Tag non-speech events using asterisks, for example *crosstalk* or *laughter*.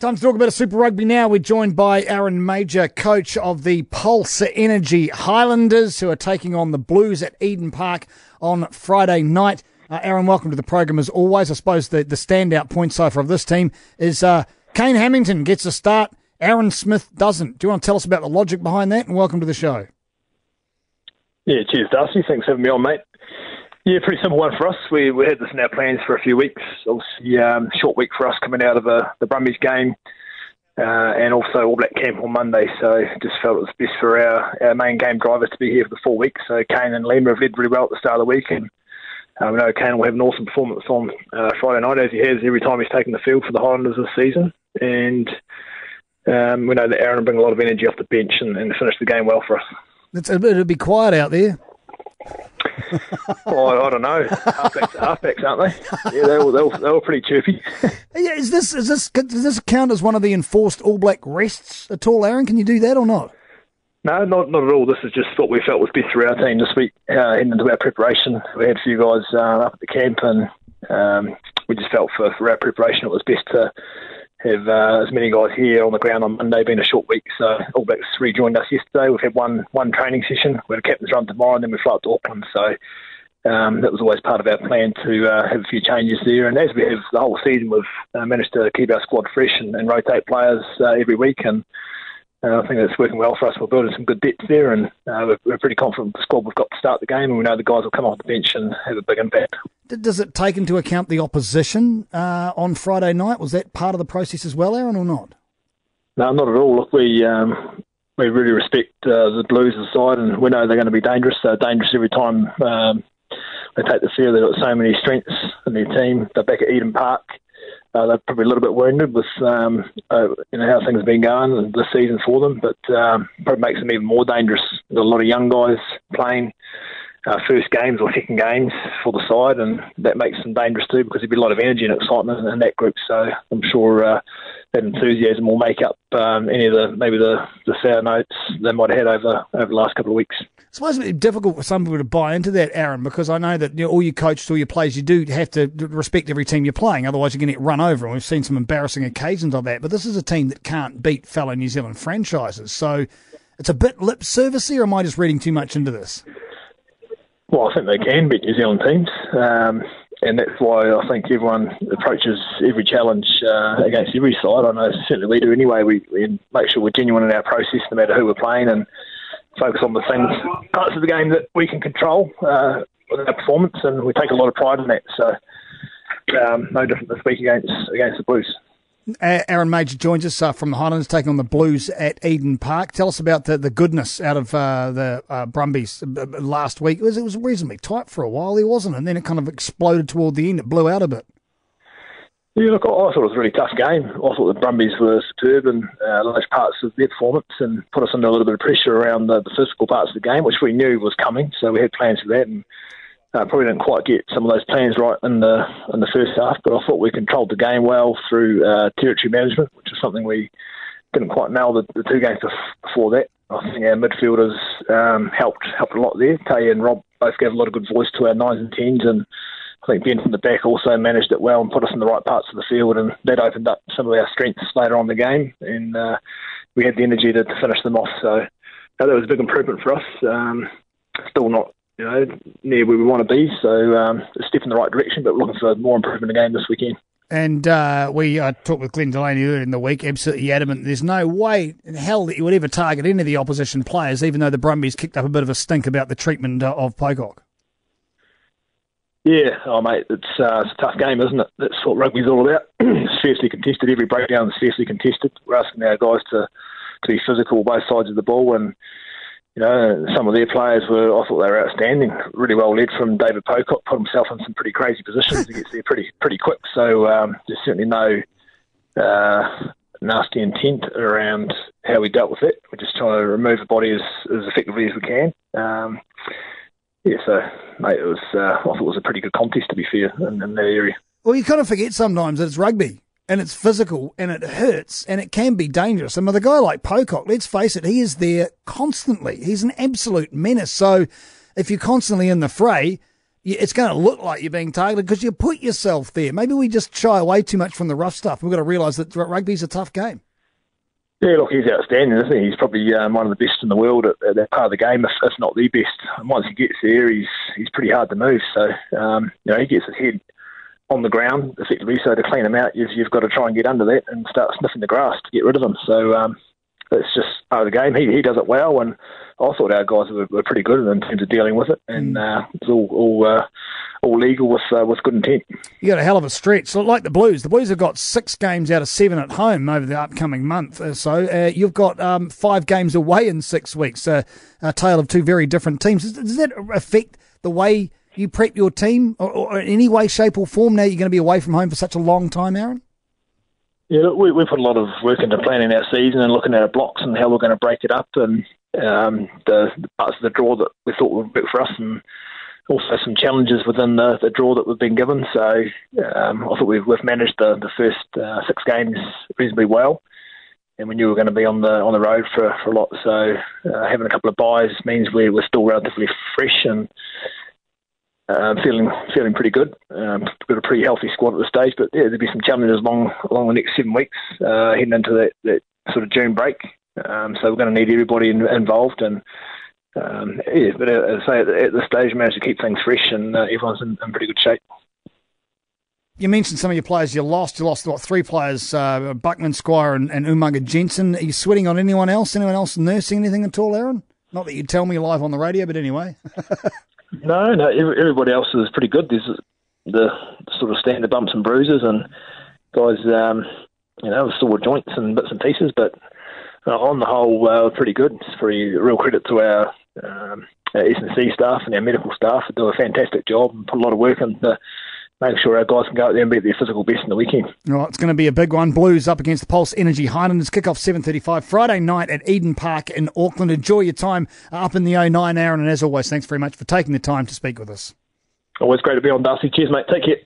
Time to talk about a Super Rugby now. We're joined by Aaron Mauger, coach of the Pulse Energy Highlanders, who are taking on the Blues at Eden Park on Friday night. Uh, Aaron, welcome to the program as always. I suppose the, the standout point far of this team is uh, Kayne Hammington gets a start, Aaron Smith doesn't. Do you want to tell us about the logic behind that? And welcome to the show. Yeah, cheers, Darcy. Thanks for having me on, mate. Yeah, pretty simple one for us. We, we had this in our plans for a few weeks. Obviously, um, short week for us coming out of the, the Brumbies game uh, and also All Black Camp on Monday. So just felt it was best for our, our main game drivers to be here for the full week. So Kayne and Lima have led really well at the start of the week. And um, we know Kayne will have an awesome performance on uh, Friday night, as he has every time he's taken the field for the Highlanders this season. And um, we know that Aaron will bring a lot of energy off the bench and, and finish the game well for us. It's it'll be quiet out there *laughs* oh, I don't know. Halfbacks, halfbacks aren't they? Yeah, they were, they were, they were pretty chirpy. *laughs* yeah, is this is this does this count as one of the enforced All Black rests at all, Aaron? Can you do that or not? No, not not at all. This is just what we felt was best for our team this week, uh, heading into our preparation. We had a few guys uh, up at the camp, and um, we just felt for, for our preparation it was best to have uh, as many guys here on the ground on Monday, being a short week. So All Blacks rejoined us yesterday. We've had one one training session. We had a captain's run tomorrow, and then we fly up to Auckland. So um, that was always part of our plan to uh, have a few changes there. And as we have the whole season, we've uh, managed to keep our squad fresh and, and rotate players uh, every week. And uh, I think that's working well for us. We're building some good depth there, and uh, we're, we're, pretty confident the squad we've got to start the game. And we know the guys will come off the bench and have a big impact. Does it take into account the opposition uh, on Friday night? Was that part of the process as well, Aaron, or not? No, not at all. Look, we um, we really respect uh, the Blues side, and we know they're going to be dangerous. They're dangerous every time um, they take the field. They've got so many strengths in their team. They're back at Eden Park. Uh, they're probably a little bit wounded with um, uh, you know how things have been going this season for them, but um, probably makes them even more dangerous. There's a lot of young guys playing uh, first games or second games for the side, and that makes them dangerous too because there'll be a lot of energy and excitement in that group. So I'm sure uh, that enthusiasm will make up um, any of the maybe the, the sour notes they might have had over over the last couple of weeks. I suppose it's difficult for some people to buy into that, Aaron, because I know that you know, all your coaches, all your players, you do have to respect every team you're playing. Otherwise, you're going to get run over. And we've seen some embarrassing occasions of that. But this is a team that can't beat fellow New Zealand franchises. So it's a bit lip servicey, or am I just reading too much into this? Well, I think they can beat New Zealand teams. Um, and that's why I think everyone approaches every challenge uh, against every side. I know certainly we do anyway. We, we, make sure we're genuine in our process, no matter who we're playing, and focus on the things parts of the game that we can control uh, with our performance, and we take a lot of pride in that. So um, no different this week against against the Blues. Aaron Mauger joins us uh, from the Highlands, taking on the Blues at Eden Park. Tell us about the, the goodness out of uh, the uh, Brumbies uh, last week. It was, it was reasonably tight for a while, there wasn't, and then it kind of exploded toward the end. It blew out a bit. Yeah, look, I thought it was a really tough game. I thought the Brumbies were superb in uh, large parts of their performance and put us under a little bit of pressure around the, the physical parts of the game, which we knew was coming. So we had plans for that, and uh, probably didn't quite get some of those plans right in the in the first half, but I thought we controlled the game well through uh, territory management, which is something we didn't quite nail the, the two games before that. I think our midfielders um, helped helped a lot there. Tay and Rob both gave a lot of good voice to our nines and tens, and I think Ben from the back also managed it well and put us in the right parts of the field, and that opened up some of our strengths later on the game, and uh, we had the energy to, to finish them off. So uh, that was a big improvement for us. Um, still not you know, near where we want to be. So um, a step in the right direction, but we're looking for more improvement again this weekend. And uh, we uh, talked with Glenn Delaney earlier in the week, absolutely adamant. There's no way in hell that you would ever target any of the opposition players, even though the Brumbies kicked up a bit of a stink about the treatment uh, of Pocock. Yeah, oh mate, it's, uh, it's a tough game, isn't it? That's what rugby's all about. *clears throat* it's fiercely contested. Every breakdown is fiercely contested. We're asking our guys to to be physical both sides of the ball, and you know, some of their players were, I thought they were outstanding, really well led from David Pocock, put himself in some pretty crazy positions. he gets there pretty pretty quick. So um, there's certainly no uh, nasty intent around how we dealt with it. We're just trying to remove the body as, as effectively as we can. Um, yeah, so mate, it was uh, I thought it was a pretty good contest to be fair in, in that area. Well, you kind of forget sometimes that it's rugby and it's physical and it hurts and it can be dangerous. And with a guy like Pocock, let's face it, he is there constantly. He's an absolute menace. So if you're constantly in the fray, it's going to look like you're being targeted because you put yourself there. Maybe we just shy away too much from the rough stuff. We've got to realise that rugby's a tough game. Yeah, look, he's outstanding, isn't he? He's probably um, one of the best in the world at, at that part of the game, if, if, not the best. And once he gets there, he's he's pretty hard to move. So, um, you know, he gets his head on the ground effectively. So to clean them out, you've, you've got to try and get under that and start sniffing the grass to get rid of them. So um, it's just part of the game. He he does it well, and I thought our guys were, were pretty good in terms of dealing with it, and mm. uh, it's all all, uh, all legal with uh, with good intent. You got a hell of a stretch. Like the Blues, the Blues have got six games out of seven at home over the upcoming month. or So uh, you've got um, five games away in six weeks. a tale of two very different teams. Does, does that affect the way? You prep your team, or, or in any way, shape, or form. Now you're going to be away from home for such a long time, Aaron. Yeah, look, we, we put a lot of work into planning our season and looking at our blocks and how we're going to break it up and um, the, the, parts of the draw that we thought would work for us and also some challenges within the, the draw that we've been given. So um, I thought we've, we've managed the, the first uh, six games reasonably well. And we knew we were going to be on the on the road for, for a lot. So uh, having a couple of byes means we're, we're still relatively fresh and um, feeling feeling pretty good. Um, got a pretty healthy squad at this stage, but yeah, there'll be some challenges along along the next seven weeks, uh, heading into that, that sort of June break. Um, so we're going to need everybody in, involved, and um, yeah, but uh, as I say, at, at this stage, we managed to keep things fresh, and uh, everyone's in, in, pretty good shape. You mentioned some of your players you lost. You lost what three players: uh, Buckman, Squire, and, and Umaga-Jacobsen. Are you sweating on anyone else? Anyone else nursing anything at all, Aaron? Not that you'd tell me live on the radio, but anyway. *laughs* No, no. Everybody else is pretty good. There's the sort of standard bumps and bruises, and guys, um, you know, sore joints and bits and pieces. But uh, on the whole, uh, pretty good. It's pretty real credit to our, um, our S&C staff and our medical staff. They do a fantastic job and put a lot of work into make sure our guys can go out there and beat their physical best in the weekend. All right, it's going to be a big one. Blues up against the Pulse Energy Highlanders. Kick off 7.35 Friday night at Eden Park in Auckland. Enjoy your time up in the 09, Aaron. And as always, thanks very much for taking the time to speak with us. Always great to be on, Darcy. Cheers, mate. Take care.